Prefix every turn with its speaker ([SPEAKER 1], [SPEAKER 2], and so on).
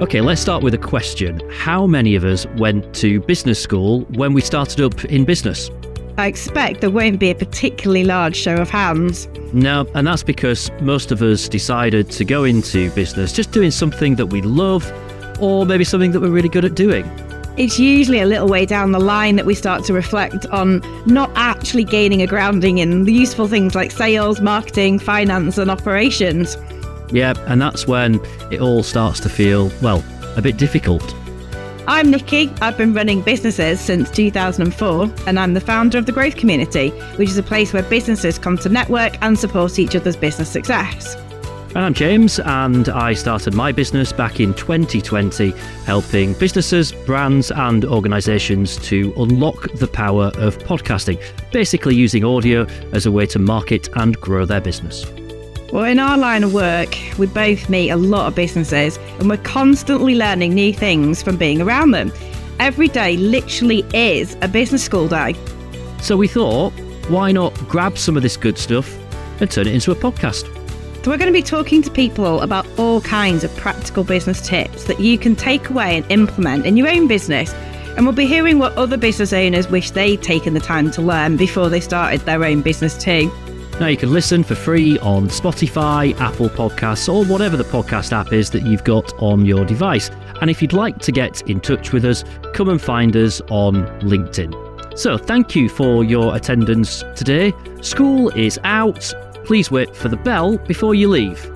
[SPEAKER 1] Okay, let's start with a question. How many of us went to business school when we started up in business?
[SPEAKER 2] I expect there won't be a particularly large show of hands.
[SPEAKER 1] No, and that's because most of us decided to go into business just doing something that we love or maybe something that we're really good at doing.
[SPEAKER 2] It's usually a little way down the line that we start to reflect on not actually gaining a grounding in the useful things like sales, marketing, finance, and operations.
[SPEAKER 1] Yeah, and that's when it all starts to feel, well, a bit difficult.
[SPEAKER 2] I'm Nicky. I've been running businesses since 2004, and I'm the founder of the Growth Community, which is a place where businesses come to network and support each other's business success.
[SPEAKER 1] And I'm James, and I started my business back in 2020, helping businesses, brands, and organizations to unlock the power of podcasting, basically using audio as a way to market and grow their business.
[SPEAKER 2] Well, in our line of work, we both meet a lot of businesses and we're constantly learning new things from being around them. Every day literally is a business school day.
[SPEAKER 1] So we thought, why not grab some of this good stuff and turn it into a podcast?
[SPEAKER 2] So, we're going to be talking to people about all kinds of practical business tips that you can take away and implement in your own business. And we'll be hearing what other business owners wish they'd taken the time to learn before they started their own business too.
[SPEAKER 1] Now, you can listen for free on Spotify, Apple Podcasts, or whatever the podcast app is that you've got on your device. And if you'd like to get in touch with us, come and find us on LinkedIn. So, thank you for your attendance today. School is out. Please wait for the bell before you leave.